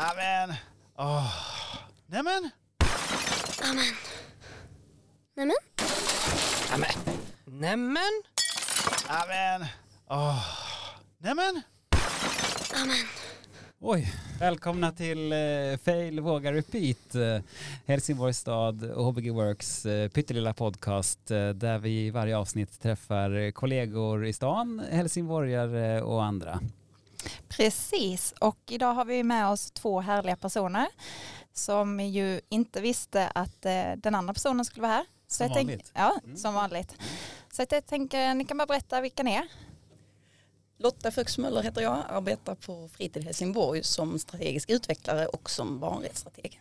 Amen. Åh. Nämen. Amen. Nämen? Nämen. Nämen. Amen. Åh. Nämen. Amen. Oj, välkomna till eh, Fail Våga Repeat, eh, Helsingborgs stad och HBG Works eh, pyttelilla podcast eh, där vi i varje avsnitt träffar kollegor i stan, helsingborgare och andra. Precis, och idag har vi med oss två härliga personer som ju inte visste att eh, den andra personen skulle vara här. Så Som jag tänk- vanligt. ja, som vanligt. Så jag tänker, ni kan bara berätta vilka ni är. Lotta Fuchsmöller heter jag, arbetar på Fritid Helsingborg som strategisk utvecklare och som barnrättsstrateg.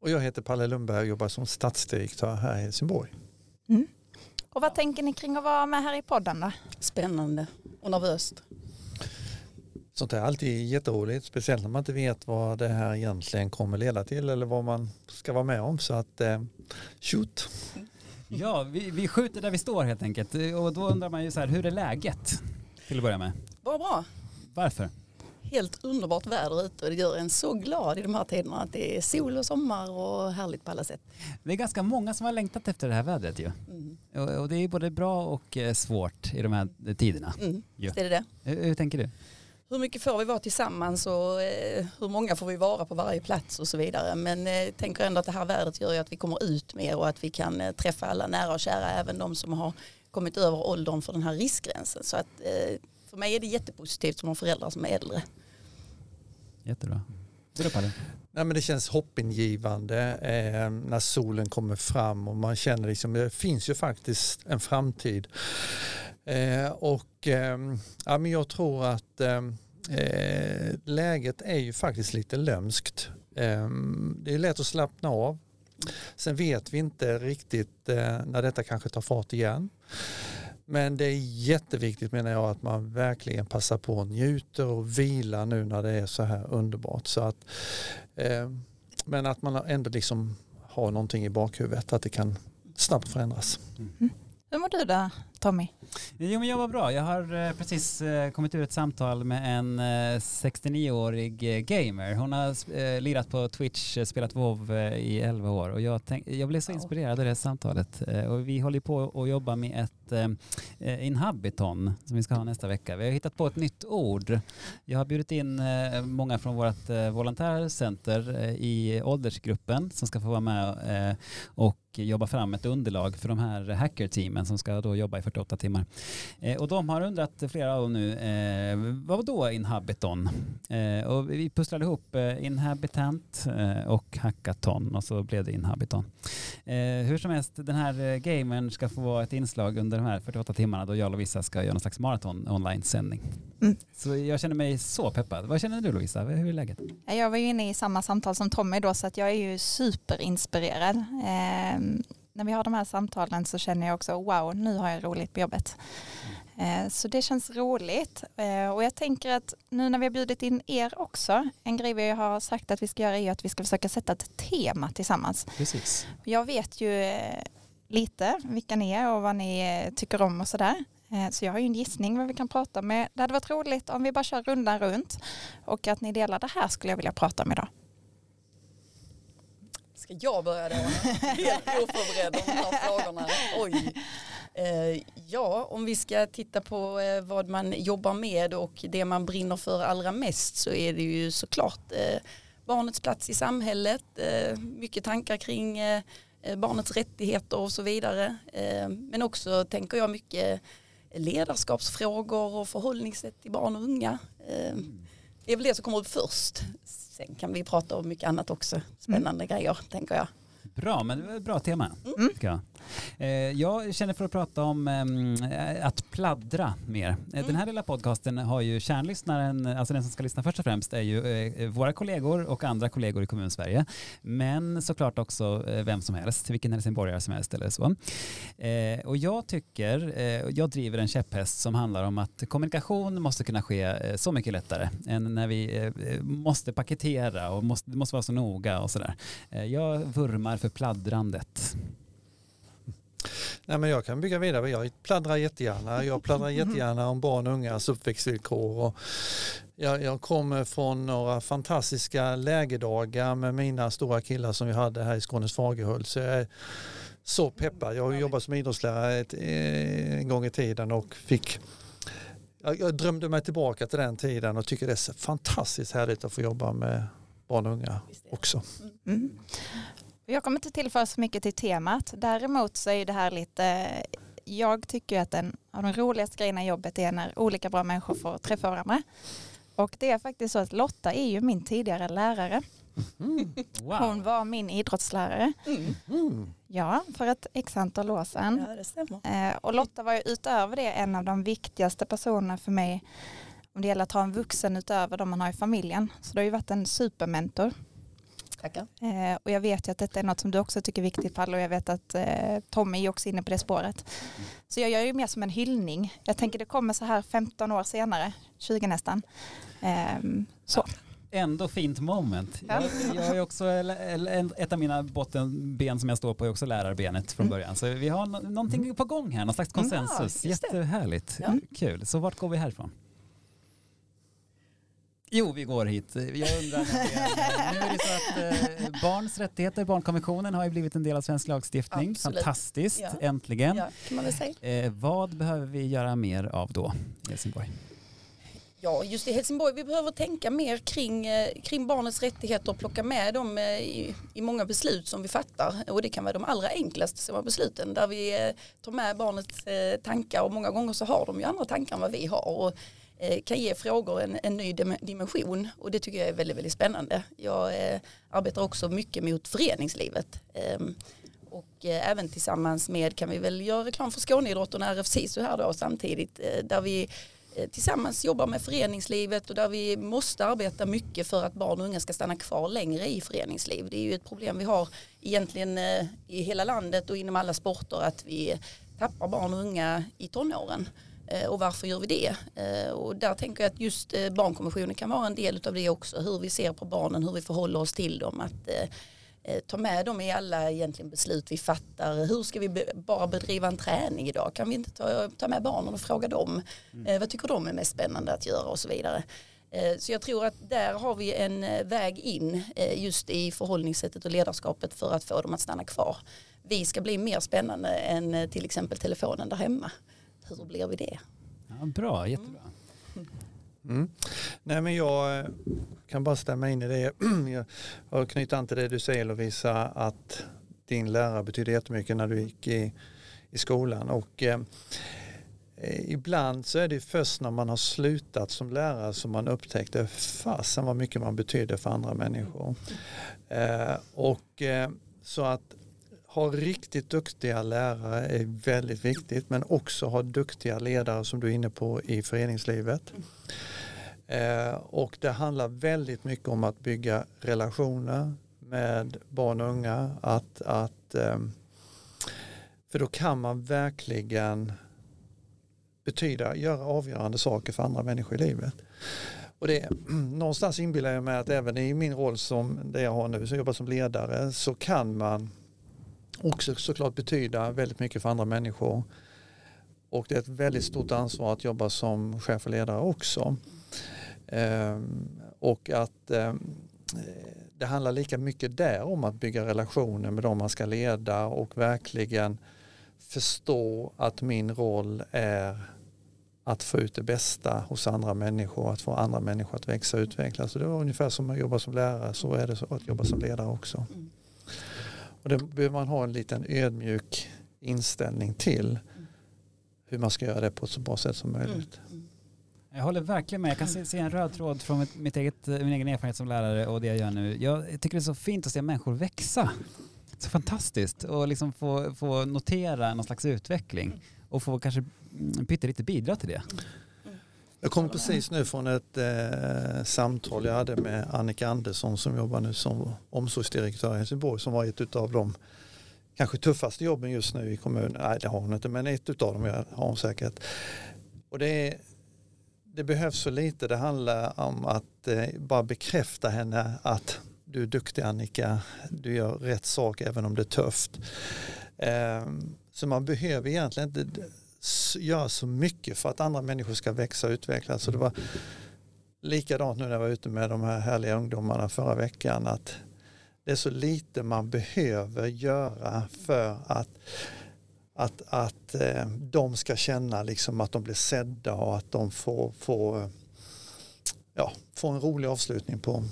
Och jag heter Palle Lundberg och jobbar som stadsdirektör här i Helsingborg. Och vad tänker ni kring att vara med här i podden då? Spännande och nervöst. Sånt är alltid jätteroligt, speciellt när man inte vet vad det här egentligen kommer leda till eller vad man ska vara med om. Så att, eh, shoot! Ja, vi, vi skjuter där vi står helt enkelt och då undrar man ju så här, hur är läget? Till att börja med. Bara bra. Varför? Helt underbart väder ute och det gör en så glad i de här tiderna att det är sol och sommar och härligt på alla sätt. Det är ganska många som har längtat efter det här vädret ju. Mm. Och, och det är både bra och eh, svårt i de här tiderna. Mm. Ja. Visst är det det. Hur, hur tänker du? Hur mycket får vi vara tillsammans och eh, hur många får vi vara på varje plats och så vidare. Men eh, tänker ändå att det här vädret gör ju att vi kommer ut mer och att vi kan eh, träffa alla nära och kära, även de som har kommit över åldern för den här riskgränsen. Så att eh, för mig är det jättepositivt som har föräldrar som är äldre. Jättebra. Du då Palle? Nej, men det känns hoppingivande eh, när solen kommer fram och man känner liksom det finns ju faktiskt en framtid. Eh, och eh, ja, men jag tror att ehm, eh, läget är ju faktiskt lite lömskt. Eh, det är lätt att slappna av. Sen vet vi inte riktigt eh, när detta kanske tar fart igen. Men det är jätteviktigt menar jag att man verkligen passar på och njuter och vilar nu när det är så här underbart. Så att, eh, men att man ändå liksom har någonting i bakhuvudet att det kan snabbt förändras. Mm. Hur mår du då Tommy? Jo men jag var bra. Jag har eh, precis eh, kommit ur ett samtal med en eh, 69-årig eh, gamer. Hon har lirat på Twitch, spelat WoW i 11 år och jag, tänk, jag blev så inspirerad av det samtalet. Och vi håller på att jobba med ett eh, eh, inhabiton som vi ska ha nästa vecka. Vi har hittat på ett nytt ord. Jag har bjudit in eh, många från vårt eh, volontärcenter eh, i åldersgruppen som ska få vara med eh, och jobba fram ett underlag för de här hackerteamen som ska då jobba i 48 timmar. Eh, och de har undrat, flera av dem nu, eh, vad då inhabiton? Eh, och vi pusslade ihop eh, inhabitant eh, och hackathon och så blev det inhabiton. Eh, hur som helst, den här eh, gamern ska få vara ett inslag under de här 48 timmarna då jag och Lovisa ska göra någon slags maraton online-sändning. Mm. Så jag känner mig så peppad. Vad känner du Lovisa? Hur är läget? Jag var ju inne i samma samtal som Tommy då så att jag är ju superinspirerad. Eh, när vi har de här samtalen så känner jag också wow, nu har jag roligt på jobbet. Eh, så det känns roligt eh, och jag tänker att nu när vi har bjudit in er också, en grej vi har sagt att vi ska göra är att vi ska försöka sätta ett tema tillsammans. Precis. Jag vet ju eh, lite vilka ni är och vad ni eh, tycker om och sådär. Eh, Så jag har ju en gissning vad vi kan prata om. Det hade varit roligt om vi bara kör rundan runt och att ni delar det här skulle jag vilja prata om idag. Ska jag börja då? Helt oförberedd om de här frågorna. Oj. Eh, ja, om vi ska titta på vad man jobbar med och det man brinner för allra mest så är det ju såklart barnets plats i samhället, mycket tankar kring barnets rättigheter och så vidare. Eh, men också tänker jag mycket ledarskapsfrågor och förhållningssätt till barn och unga. Eh, det är väl det som kommer upp först. Sen kan vi prata om mycket annat också, spännande grejer tänker jag. Bra, men det var ett bra tema. tycker Jag. Eh, jag känner för att prata om ehm, eh, att pladdra mer. Eh, Den här lilla podcasten har ju kärnlyssnaren, alltså den som ska lyssna först och främst är ju eh, våra kollegor och andra kollegor i Kommunsverige. Men såklart också eh, vem som helst, vilken helsingborgare som helst eller så. Eh, och jag tycker, eh, jag driver en käpphäst som handlar om att kommunikation måste kunna ske eh, så mycket lättare än när vi eh, måste paketera och måste, måste vara så noga och sådär. Eh, jag vurmar för pladdrandet. Nej, men jag kan bygga vidare. Jag pladdrar jättegärna. Jag pladdrar jättegärna om barn och ungas uppväxtvillkor. Och jag, jag kommer från några fantastiska lägerdagar med mina stora killar som vi hade här i Skånes Fagerhult. Så jag är så peppad. Jag har jobbat som idrottslärare ett, eh, en gång i tiden och fick jag, jag drömde mig tillbaka till den tiden och tycker det är så fantastiskt härligt att få jobba med barn och unga också. Mm. Jag kommer inte tillföra så mycket till temat. Däremot så är det här lite, jag tycker att en av de roligaste grejerna i jobbet är när olika bra människor får träffa varandra. Och det är faktiskt så att Lotta är ju min tidigare lärare. Wow. Hon var min idrottslärare. Mm. Ja, för ett x antal år sedan. Ja, det stämmer. Eh, och Lotta var ju utöver det en av de viktigaste personerna för mig om det gäller att ha en vuxen utöver de man har i familjen. Så det har ju varit en supermentor. Tackar. Eh, och jag vet ju att detta är något som du också tycker är viktigt Palle och jag vet att eh, Tommy är också inne på det spåret. Så jag gör ju mer som en hyllning. Jag tänker det kommer så här 15 år senare, 20 nästan. Ehm, så. Ändå fint moment. Ja. Jag, jag är också, ett av mina bottenben som jag står på är också lärarbenet från början. Så vi har no- någonting på gång här, någon slags konsensus. Ja. Jättehärligt. Ja. Kul. Så vart går vi härifrån? Jo, vi går hit. Jag undrar, nu är det så att eh, barns rättigheter, barnkonventionen har ju blivit en del av svensk lagstiftning. Absolut. Fantastiskt, Ja. äntligen. Ja, kan man väl säga. Eh, vad behöver vi göra mer av då i Helsingborg? Ja, just i Helsingborg, vi behöver tänka mer kring, eh, kring barnets rättigheter och plocka med dem eh, i, i många beslut som vi fattar. Och det kan vara de allra enklaste besluten där vi tar med barnets tankar och många gånger så har de ju andra tankar än vad vi har. Och, Eh, kan ge frågor en, en ny dimension och det tycker jag är väldigt, väldigt spännande. Jag eh, arbetar också mycket mot föreningslivet. Ehm, och eh, även tillsammans med kan vi väl göra reklam för Skåneidrotten och RF SISU här då samtidigt där vi tillsammans jobbar med föreningslivet och där vi måste arbeta mycket för att barn och unga ska stanna kvar längre i föreningsliv. Det är ju ett problem vi har egentligen i hela landet och inom alla sporter att vi tappar barn och unga i tonåren. Eh, Och varför gör vi det? Eh, Och där tänker jag att just eh, barnkonventionen kan vara en del av det också. Hur vi ser på barnen, hur vi förhåller oss till dem. Att ta med dem i alla egentligen beslut vi fattar. Hur ska vi bara bedriva en träning idag? Kan vi inte ta, ta med barnen och fråga dem? Eh, vad tycker de är mest spännande att göra och så vidare. Så jag tror att där har vi en väg in just i förhållningssättet och ledarskapet för att få dem att stanna kvar. Vi ska bli mer spännande än till exempel telefonen där hemma. Hur blir vi det? Ja, bra, jättebra. Mm. Nej, men jag eh, kan bara stämma in i det. Jag har knutit an till det du säger Lovisa att din lärare betyder jättemycket när du gick i, i skolan. Och, eh, eh, ibland så är det först när man har slutat som lärare som man upptäckte fasen vad mycket man betydde för andra människor. Eh, och eh, så att ha riktigt duktiga lärare är väldigt viktigt men också ha duktiga ledare som du är inne på i föreningslivet. Eh, och det handlar väldigt mycket om att bygga relationer med barn och unga. Att, att, ehm, för då kan man verkligen betyda, göra avgörande saker för andra människor i livet. Och det, någonstans inbillar jag mig att även i min roll som det jag har nu, som jobbar som ledare, så kan man också såklart betyda väldigt mycket för andra människor. Och det är ett väldigt stort ansvar att jobba som chef och ledare också. Ehm, och att ehm, det handlar lika mycket där om att bygga relationer med dem man ska leda och verkligen förstå att min roll är att få ut det bästa hos andra människor, att få andra människor att växa och utvecklas. Så det var ungefär som att jobba som lärare, så är det så att jobba som ledare också. Mm. Och det behöver man ha en liten ödmjuk inställning till hur man ska göra det på ett så bra sätt som möjligt. Mm, mm. Jag håller verkligen med. Jag kan se, se en röd tråd från mitt, mitt eget, eh, min egen erfarenhet som lärare och det jag gör nu. Jag tycker det är så fint att se människor växa. Så fantastiskt och liksom få, få notera någon slags utveckling och få kanske mm, pyttelite bidra till det. Jag kom precis nu från ett eh, samtal jag hade med Annika Andersson som jobbar nu som omsorgsdirektör i Helsingborg som var ett av de kanske tuffaste jobben just nu i kommunen. Nej det har hon inte men ett av dem har hon säkert. Och det, är, det behövs så lite. Det handlar om att eh, bara bekräfta henne att du är duktig Annika. Du gör rätt sak även om det är tufft. Eh, Så man behöver egentligen inte göra så mycket för att andra människor ska växa och utvecklas. Så det var likadant nu när jag var ute med de här härliga ungdomarna förra veckan att det är så lite man behöver göra för att att, att eh, de ska känna liksom att de blir sedda och att de får, får, ja, får en rolig avslutning på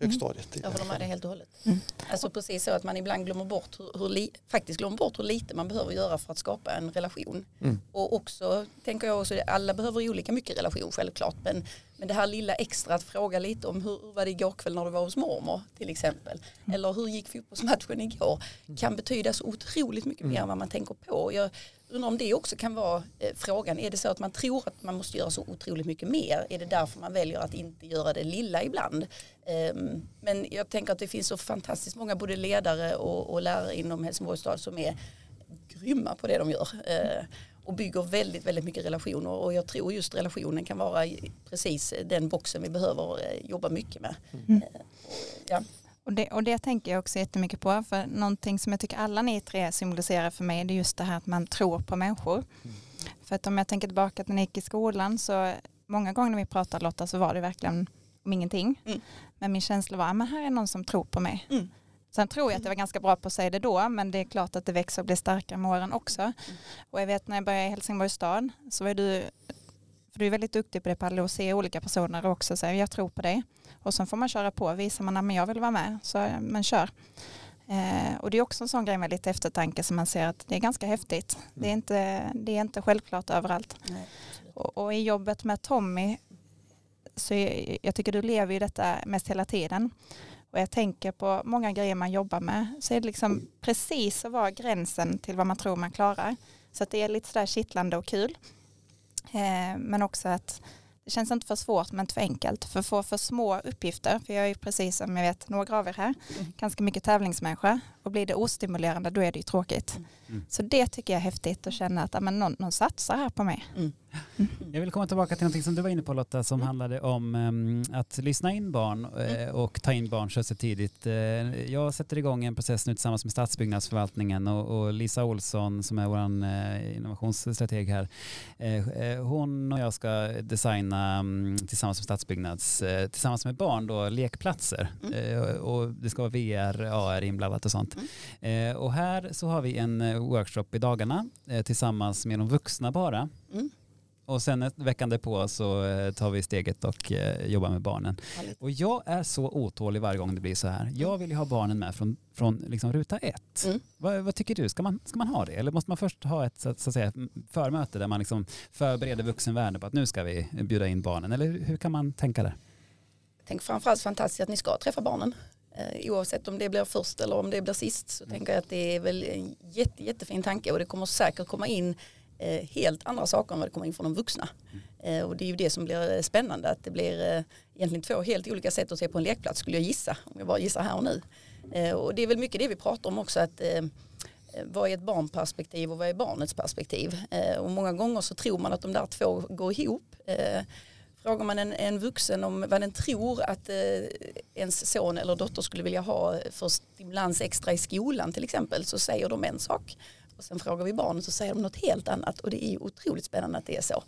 högstadiet. Jag håller med dig helt och hållet. Mm. Alltså precis så att man ibland glömmer bort hur, hur li, faktiskt glömmer bort hur lite man behöver göra för att skapa en relation. Mm. Och också tänker jag också, alla behöver olika mycket relation självklart men, men det här lilla extra att fråga lite om hur, var det igår kväll när du var hos mormor till exempel. Eller hur gick fotbollsmatchen igår kan betyda så otroligt mycket mer än vad man tänker på. Jag undrar om det också kan vara eh, frågan, är det så att man tror att man måste göra så otroligt mycket mer? Är det därför man väljer att inte göra det lilla ibland? Ehm, men jag tänker att det finns så fantastiskt många både ledare och, och lärare inom Helsingborgs stad som är grymma på det de gör. Eh, och bygger väldigt, väldigt mycket relationer och jag tror just relationen kan vara precis den boxen vi behöver eh, jobba mycket med. Mm. Eh, och, ja. Och det, och det tänker jag också jättemycket på. För någonting som jag tycker alla ni tre symboliserar för mig det är just det här att man tror på människor. För att om jag tänker tillbaka till när jag gick i skolan så många gånger när vi pratade Lotta så var det verkligen om ingenting. Mm. Men min känsla var att här är någon som tror på mig. Mm. Sen tror jag att jag var ganska bra på att säga det då men det är klart att det växer och blir starkare med åren också. Och jag vet när jag började i Helsingborgs stad så var du för du är väldigt duktig på det Palle att se olika personer och också säga jag tror på dig. Och sen får man köra på. Visar man att jag vill vara med så men kör. Eh, och det är också en sån grej med lite eftertanke som man ser att det är ganska häftigt. Det, är inte, det är inte självklart överallt. Och, och i jobbet med Tommy så är, jag tycker du lever ju detta mest hela tiden. Och jag tänker på många grejer man jobbar med så är det liksom precis att vara gränsen till vad man tror man klarar. Så att det är lite sådär kittlande och kul. Eh, men också att det känns inte för svårt men inte för enkelt. För få för små uppgifter, för jag är ju precis som jag vet några av er här, ganska mycket tävlingsmänniska. Och blir det ostimulerande då är det ju tråkigt. Mm. Så det tycker jag är häftigt att känna att ja, men någon, någon satsar här på mig. Jag vill komma tillbaka till någonting som du var inne på Lotta som Mm. handlade om em, att lyssna in barn eh, och ta in barn så tidigt. Eh, jag sätter igång en process nu tillsammans med stadsbyggnadsförvaltningen och, och Lisa Olsson som är vår eh, innovationsstrateg här. Hon och jag ska designa mm, tillsammans med Stadsbyggnads, tillsammans med barn då, lekplatser. Eh, och det ska vara VR, AR inblandat och sånt. Eh, och här så har vi en workshop i dagarna tillsammans med de vuxna bara. Mm. Och sen veckan därpå så eh, tar vi steget och eh, jobbar med barnen. Härligt. Och jag är så otålig varje gång det blir så här. Jag vill ju ha barnen med från, från liksom ruta ett. Mm. Vad, vad tycker du? Ska man, ska man ha det? Eller måste man först ha ett så att, så att säga, förmöte där man liksom förbereder vuxenvärlden på att nu ska vi bjuda in barnen? Eller hur, kan man tänka där? Tänk framförallt fantastiskt att ni ska träffa barnen. Eh, oavsett om det blir först eller om det blir sist så tänker jag att det är väl en jätte, jättefin tanke och det kommer säkert komma in Eh, helt andra saker än vad det kommer in från de vuxna. Eh, och det är ju det som blir eh, spännande att det blir eh, egentligen två helt olika sätt att se på en lekplats skulle jag gissa om jag bara gissar här och nu. Eh, och det är väl mycket det vi pratar om också att eh, eh, vad är ett barnperspektiv och vad är barnets perspektiv? Eh, och många gånger så tror man att de där två går ihop. Eh, Frågar man en, en vuxen om vad den tror att eh, ens son eller dotter skulle vilja ha för stimulans extra i skolan till exempel så säger de en sak. Och sen frågar vi barnen så säger de något helt annat och det är ju otroligt spännande att det är så.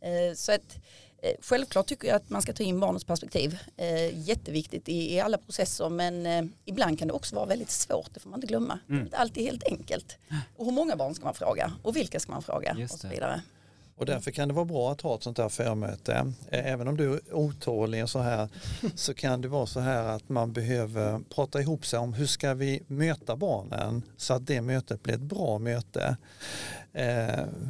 Eh, så att, eh, självklart tycker jag att man ska ta in barnets perspektiv. Eh, jätteviktigt i, alla processer men ibland kan det också vara väldigt svårt, det får man inte glömma. Det är inte alltid helt enkelt. Och hur många barn ska man fråga och vilka ska man fråga och så vidare. Och därför kan det vara bra att ha ett sånt här förmöte. Även om du är otålig och så här så kan det vara så här att man behöver prata ihop sig om hur ska vi möta barnen så att det mötet blir ett bra möte.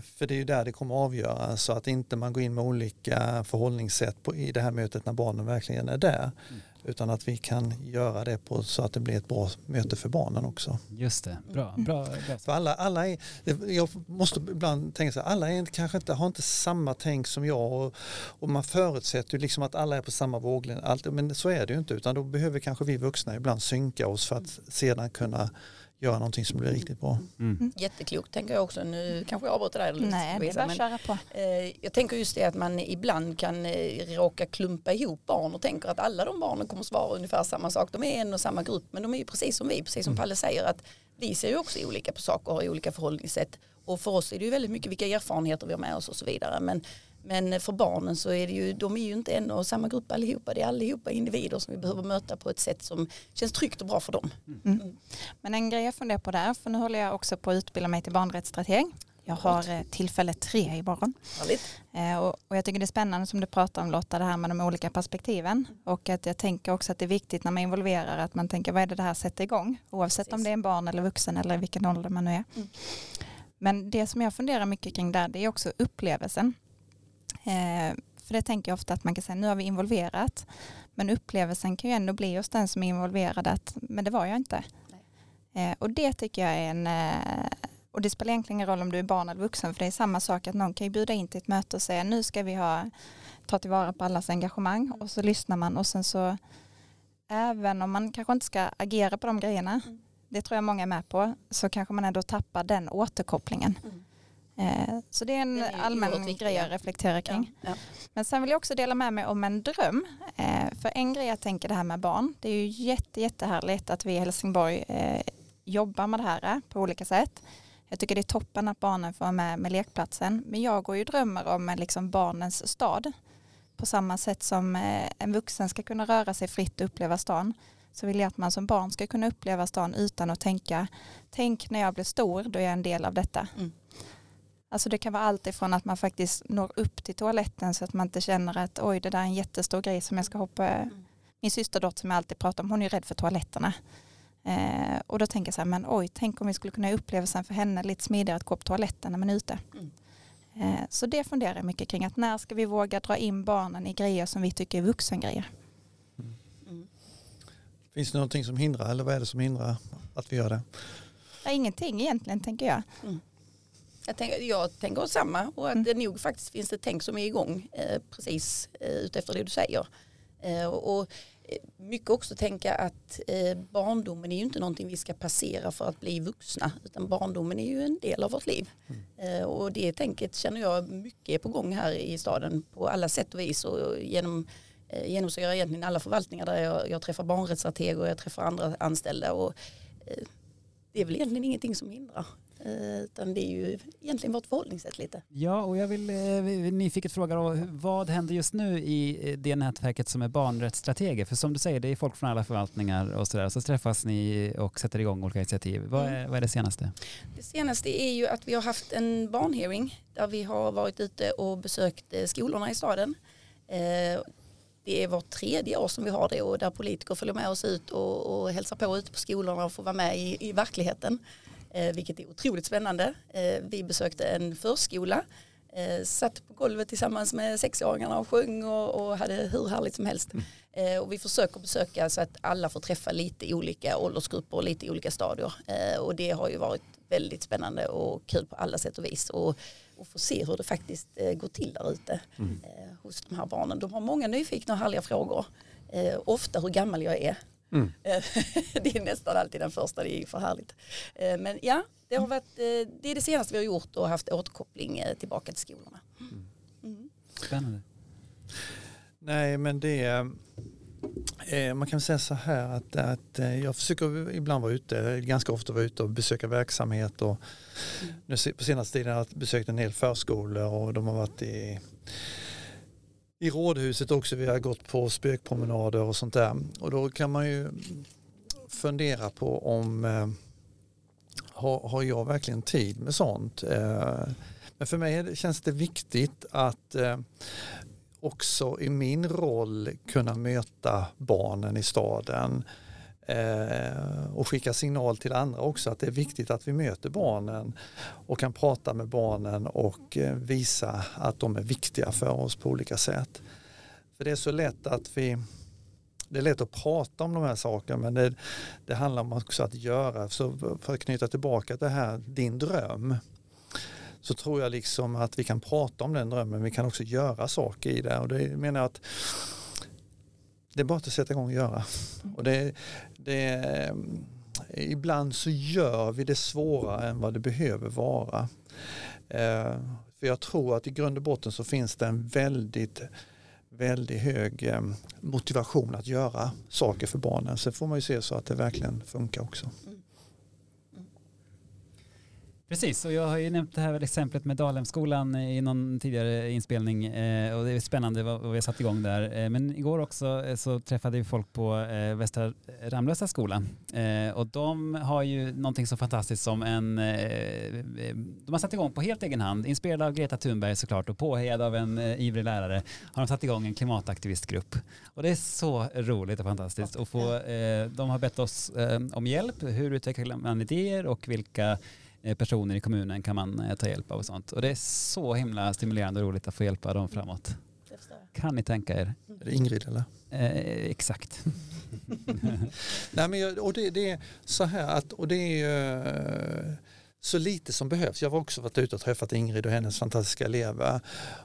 För det är ju där det kommer att avgöra så att inte man går in med olika förhållningssätt i det här mötet när barnen verkligen är där. Utan att vi kan göra det på så att det blir ett bra möte för barnen också. Just det, bra. bra, bra. För alla, alla är, jag måste ibland tänka så här, alla är kanske inte, har inte samma tänk som jag och, och man förutsätter ju liksom att alla är på samma våglängd. Allt- Men så är det ju inte utan då behöver kanske vi vuxna ibland synka oss för att sedan kunna göra någonting som blir riktigt bra. Mm. Jätteklokt tänker jag också. Nu kanske jag avbryter dig. Nej, det är bara att köra på. eh, jag tänker just det att man ibland kan eh, råka klumpa ihop barn och tänker att alla de barnen kommer svara ungefär samma sak. De är en och samma grupp men de är ju precis som vi, precis som Palle säger att vi ser ju också olika på saker och har olika förhållningssätt. Och för oss är det ju väldigt mycket vilka erfarenheter vi har med oss och så vidare. Men, men för barnen så är det ju, de är ju inte en och samma grupp allihopa. Det är allihopa individer som vi behöver möta på ett sätt som känns tryggt och bra för dem. Mm. Men en grej jag funderar på där, för nu håller jag också på att utbilda mig till barnrättsstrateg. Jag har eh, tillfälle tre imorgon. Härligt. Eh, och, och jag tycker det är spännande som du pratar om Lotta, det här med de olika perspektiven. Och att jag tänker också att det är viktigt när man involverar att man tänker vad är det det här sätter igång? Oavsett om Precis. det är en barn eller vuxen eller vilken ålder man nu är. Mm. Men det som jag funderar mycket kring där det är också upplevelsen. Eh, för det tänker jag ofta att man kan säga nu har vi involverat. Men upplevelsen kan ju ändå bli hos den som är involverad att men det var jag inte. Eh, och det tycker jag är en eh, och det spelar egentligen ingen roll om du är barn eller vuxen för det är samma sak att någon kan ju bjuda in till ett möte och säga nu ska vi ha ta tillvara på allas engagemang och så lyssnar man och sen så även om man kanske inte ska agera på de grejerna Mm. det tror jag många är med på så kanske man ändå tappar den återkopplingen. Eh, så det är en är allmän grej ja. jag reflekterar kring. Ja. Men sen vill jag också dela med mig om en dröm. Eh, för en grej jag tänker det här med barn. Det är ju jätte, jättehärligt att vi i Helsingborg eh, jobbar med det här eh, på olika sätt. Jag tycker det är toppen att barnen får vara med med lekplatsen. Men jag går ju drömmer om en liksom barnens stad. På samma sätt som eh, en vuxen ska kunna röra sig fritt och uppleva stan. Så vill jag att man som barn ska kunna uppleva stan utan att tänka, tänk när jag blir stor, då är jag en del av detta. Mm. Alltså det kan vara allt ifrån att man faktiskt når upp till toaletten så att man inte känner att oj det där är en jättestor grej som jag ska hoppa. Min systerdotter som jag alltid pratar om hon är rädd för toaletterna. Eh, och då tänker jag så här men oj tänk om vi skulle kunna uppleva sen för henne lite smidigare att gå på toaletten när man är ute. Mm. Eh, så det funderar jag mycket kring att när ska vi våga dra in barnen i grejer som vi tycker är vuxengrejer. Mm. Finns det någonting som hindrar eller vad är det som hindrar att vi gör det? Ingenting egentligen tänker jag. Jag tänker, jag tänker samma och att Mm. det nog faktiskt finns ett tänk som är igång eh, precis eh, utefter det du säger. Eh, och, eh, mycket också tänka att eh, barndomen är ju inte någonting vi ska passera för att bli vuxna utan barndomen är ju en del av vårt liv. Eh, och det tänket känner jag mycket är på gång här i staden på alla sätt och vis och genom eh, genomsyrar egentligen alla förvaltningar där jag, jag träffar barnrättsstrateger och jag träffar andra anställda och eh, det är väl egentligen ingenting som hindrar. Eh, utan det är ju egentligen vårt förhållningssätt lite. Ja, och jag vill eh, nyfiket fråga då, vad händer just nu i det nätverket som är barnrättsstrateger? För som du säger, det är folk från alla förvaltningar och sådär, så träffas ni och sätter igång olika initiativ. Vad är, vad är det senaste? Det senaste är ju att vi har haft en barnhearing där vi har varit ute och besökt eh, skolorna i staden. Eh, Det är vårt tredje år som vi har det och där politiker följer med oss ut och, och hälsar på ute på skolorna och får vara med i, i verkligheten. Eh, vilket är otroligt spännande. Eh, vi besökte en förskola, eh, satt på golvet tillsammans med sexåringarna och sjöng och, hade hur härligt som helst. Eh, och vi försöker besöka så att alla får träffa lite olika åldersgrupper och lite olika stadier. Och det har ju varit väldigt spännande och kul på alla sätt och vis. Och, och få se hur det faktiskt går till där ute eh, hos de här barnen. De har många nyfikna och härliga frågor. Ofta hur gammal jag är. Mm. Eh, det är nästan alltid den första, det är för härligt. Eh, men ja, det, har varit, eh, det är det senaste vi har gjort och haft återkoppling tillbaka till skolorna. Mm. Spännande. Nej, men det är... Man kan säga så här att, att jag försöker ibland vara ute, ganska ofta vara ute och besöka verksamhet och nu se- på senaste tiden har jag besökt en hel förskola och de har varit i, i rådhuset också. Vi har gått på spökpromenader och sånt där och då kan man ju fundera på om eh, har, har jag verkligen tid med sånt? Eh, men för mig det- känns det viktigt att eh, också i min roll kunna möta barnen i staden eh, och skicka signal till andra också att det är viktigt att vi möter barnen och kan prata med barnen och eh, visa att de är viktiga för oss på olika sätt. För det är så lätt att vi det är lätt att prata om de här sakerna men det, det handlar om också att göra. Så för att knyta tillbaka det här, din dröm så tror jag liksom att vi kan prata om den drömmen, vi kan också göra saker i det och det menar jag att det är bara att sätta igång och göra. Och det, det, ibland så gör vi det svårare än vad det behöver vara. Eh, för jag tror att i grund och botten så finns det en väldigt väldigt hög eh, motivation att göra saker för barnen. Sen får man ju se så att det verkligen funkar också. Mm. Precis, och jag har ju nämnt det här exemplet med Dalhemskolan i någon tidigare inspelning eh, och det är spännande vad, vad vi har satt igång där. Eh, men igår också eh, så träffade vi folk på Västra Ramlösa skola eh, och de har ju någonting så fantastiskt som en, de har satt igång på helt egen hand, inspirerad av Greta Thunberg såklart och påhejad av en ivrig lärare, har de satt igång en klimataktivistgrupp. Och det är så roligt och fantastiskt att få, de har bett oss om hjälp, hur utvecklar man idéer och vilka personer i kommunen kan man eh, ta hjälp av och sånt. Och det är så himla stimulerande och roligt att få hjälpa dem framåt. Kan ni tänka er? Är det Ingrid eller? Eh, exakt. Nej, men jag, och det, det är så här att, och det är ju eh, så lite som behövs. Jag har också varit ute och träffat Ingrid och hennes fantastiska elever.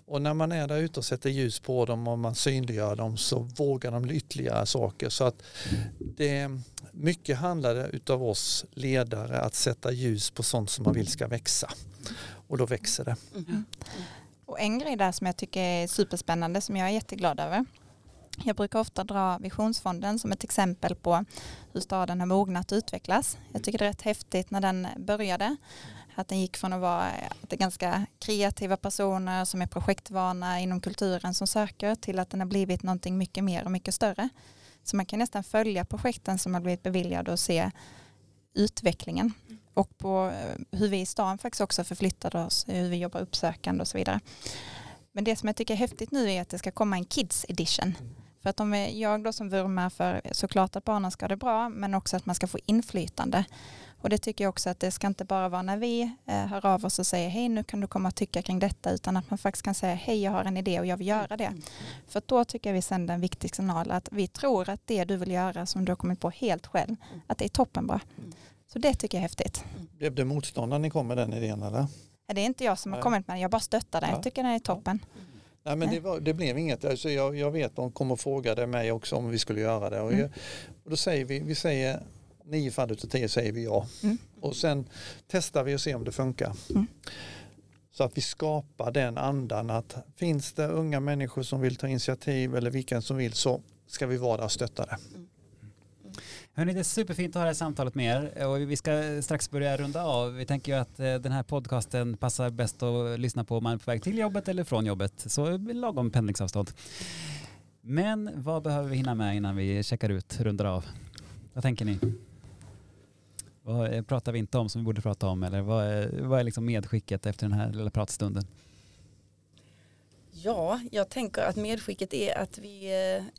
Och när man är där ute och sätter ljus på dem och man synliggör dem så vågar de ytterligare saker. Så att det, mycket handlar utav oss ledare att sätta ljus på sånt som man vill ska växa. Och då växer det. Mm. Och en grej där som jag tycker är superspännande som jag är jätteglad över. Jag brukar ofta dra Visionsfonden som ett exempel på hur staden har mognat och utvecklas. Jag tycker det är rätt häftigt när den började. Att den gick från att vara att är ganska kreativa personer som är projektvana inom kulturen som söker till att den har blivit någonting mycket mer och mycket större. Så man kan nästan följa projekten som har blivit beviljade och se utvecklingen och på eh, hur vi i stan faktiskt också förflyttade oss, hur vi jobbar uppsökande och så vidare. Men det som jag tycker är häftigt nu är att det ska komma en Kids edition. För att om vi- jag då som vurmar för såklart att barnen ska ha det bra men också att man ska få inflytande. Och det tycker jag också att det ska inte bara vara när vi eh, hör av oss och säger hej nu kan du komma och tycka kring detta utan att man faktiskt kan säga hej jag har en idé och jag vill göra det. För att då tycker jag vi sänder en viktig signal att vi tror att det du vill göra som du har kommit på helt själv att det är toppenbra. Så det tycker jag är häftigt. Blev det motstånd när ni kom med den idén eller? Det är inte jag som har kommit med den, jag bara stöttar den. Ja. Jag tycker den är toppen. Nej men det, var, det blev inget. Alltså jag, jag vet de kom och frågade mig också om vi skulle göra det. Och, Mm. jag, och då säger vi, vi säger nio fall utav tio säger vi ja. Mm. Och sen testar vi och ser om det funkar. Mm. Så att vi skapar den andan att finns det unga människor som vill ta initiativ eller vilken som vill så ska vi vara där och stötta det. Hörni, det är superfint att ha det här samtalet med er och vi ska strax börja runda av. Vi tänker ju att eh, den här podcasten passar bäst att lyssna på om man är på väg till jobbet eller från jobbet, så lagom pendlingsavstånd. Men vad behöver vi hinna med innan vi checkar ut, rundar av? Vad tänker ni? Vad eh, pratar vi inte om som vi borde prata om eller vad är, vad är liksom medskicket efter den här lilla pratstunden? Ja, jag tänker att medskicket är att vi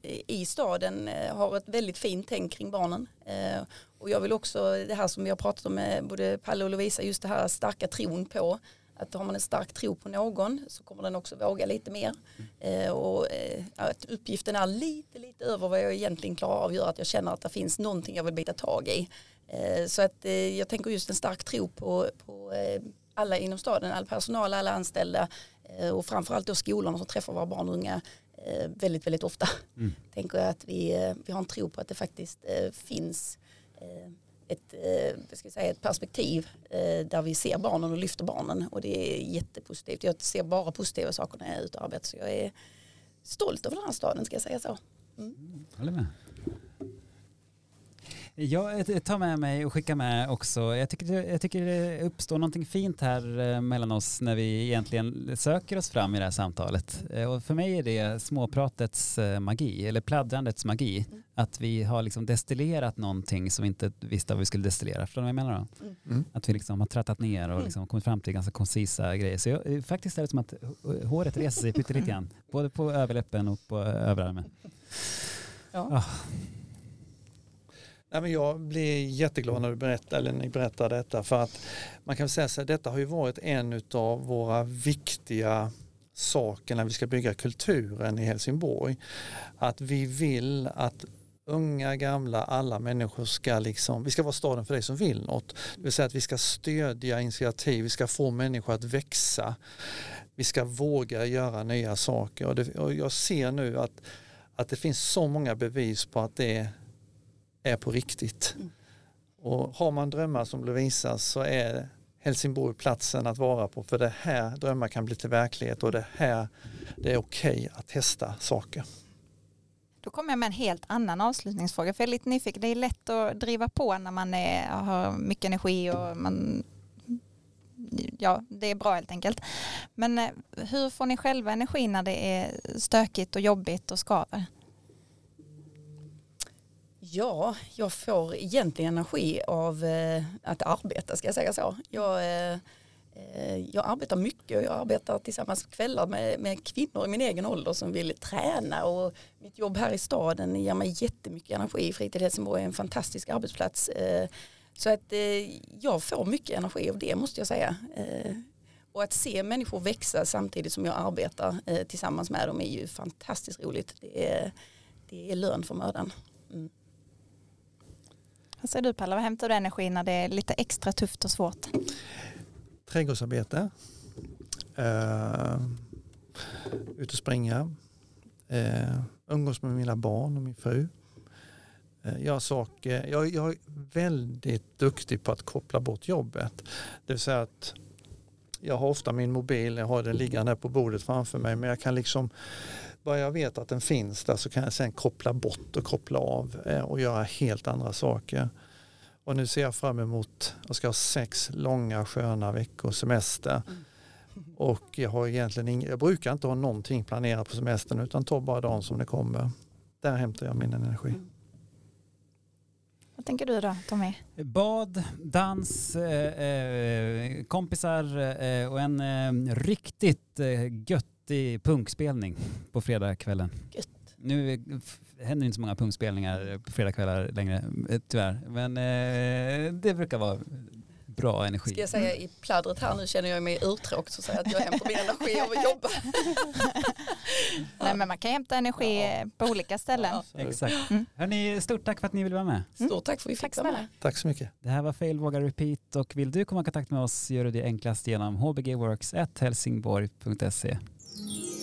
eh, i staden eh, har ett väldigt fint tänk kring barnen. Eh, och jag vill också, det här som vi har pratat om med både Palle och Lovisa, just det här starka tron på att har man en stark tro på någon så kommer den också våga lite mer. Eh, Och eh, att uppgiften är lite, lite över vad jag egentligen klarar av gör att jag känner att det finns någonting jag vill bita tag i. Eh, Så att jag tänker just en stark tro på, på alla inom staden, all personal, alla anställda och framförallt då skolorna som träffar våra barn och unga eh, väldigt, väldigt ofta. Mm. Tänker jag att vi, eh, vi har en tro på att det faktiskt eh, finns eh, ett, eh, ska säga, ett perspektiv eh, där vi ser barnen och lyfter barnen och det är jättepositivt. Jag ser bara positiva saker när jag är ute och arbetar så jag är stolt över den här staden ska jag säga så. Håller med. Jag tar med mig och skickar med också. Jag tycker, det, jag tycker det uppstår någonting fint här eh, mellan oss när vi egentligen söker oss fram i det här samtalet. Eh, Och för mig är det småpratets eh, magi, eller pladdrandets magi. Att vi har liksom destillerat någonting som vi inte visste vad vi skulle destillera. Förstår ni vad jag menar då? Mm. Att vi liksom har trattat ner och liksom kommit fram till ganska koncisa grejer. Så jag, eh, faktiskt är det som att håret reser sig pyttelite grann. Både på överläppen och på överarmen. Ja. Nej, men jag blir jätteglad när du berättar, eller ni berättar detta för att man kan säga så här, detta har ju varit en av våra viktiga saker när vi ska bygga kulturen i Helsingborg. Att vi vill att unga, gamla, alla människor ska liksom, vi ska vara staden för dig som vill något. Det vill säga att vi ska stödja initiativ, vi ska få människor att växa. Vi ska våga göra nya saker och, det, och jag ser nu att, att det finns så många bevis på att det är på riktigt. Och har man drömmar som Lovisa så är Helsingborg platsen att vara på för det här drömmar kan bli till verklighet och det här det är okej att testa saker. Då kommer jag med en helt annan avslutningsfråga. För jag är lite nyfiken. Det är lätt att driva på när man är, har mycket energi och man ja, det är bra helt enkelt. Men eh, hur får ni själva energi när det är stökigt och jobbigt och skaver? Ja, jag får egentligen energi av eh, att arbeta ska jag säga så. Jag, eh, eh, jag arbetar mycket och jag arbetar tillsammans kvällar med, med kvinnor i min egen ålder som vill träna och mitt jobb här i staden ger mig jättemycket energi. Fritid Helsingborg är en fantastisk arbetsplats. Eh, så att eh, jag får mycket energi av det måste jag säga. Eh, och att se människor växa samtidigt som jag arbetar eh, tillsammans med dem är ju fantastiskt roligt. Det är, det är lön för mödan. Mm. Vad säger du Palla, vad hämtar du energi när det är lite extra tufft och svårt? Trädgårdsarbete. Uh, ut och springa. Uh, umgås med mina barn och min fru. Uh, jag, saker, jag, jag är väldigt duktig på att koppla bort jobbet. Det vill säga att jag har ofta min mobil, jag har den liggande på bordet framför mig men jag kan liksom bara jag vet att den finns där så kan jag sen koppla bort och koppla av eh, och göra helt andra saker. Och nu ser jag fram emot, jag ska ha sex långa sköna veckor semester. Och jag har egentligen ing, jag brukar inte ha någonting planerat på semestern utan tar bara dagen som det kommer. Där hämtar jag min energi. Vad tänker du då Tommy? Bad, dans, eh, eh, kompisar eh, och en eh, riktigt eh, göttig punkspelning på fredagskvällen. Nu händer inte så många punkspelningar på fredagskvällar längre, eh, tyvärr. Men eh, det brukar vara bra energi. Ska jag säga i pladdret här nu känner jag mig uttråkad och säga att jag hämtar min energi av att jobba. Nej men man kan hämta energi eh, på olika ställen. Ja. Exakt. Mm. Hörni, stort tack för att ni ville vara med. Stort tack för att vi Tack fick vara med. Tack så mycket. Det här var Fail, Våga, Repeat och vill du komma i kontakt med oss gör du det enklast genom hbgworks.helsingborg.se. Yeah.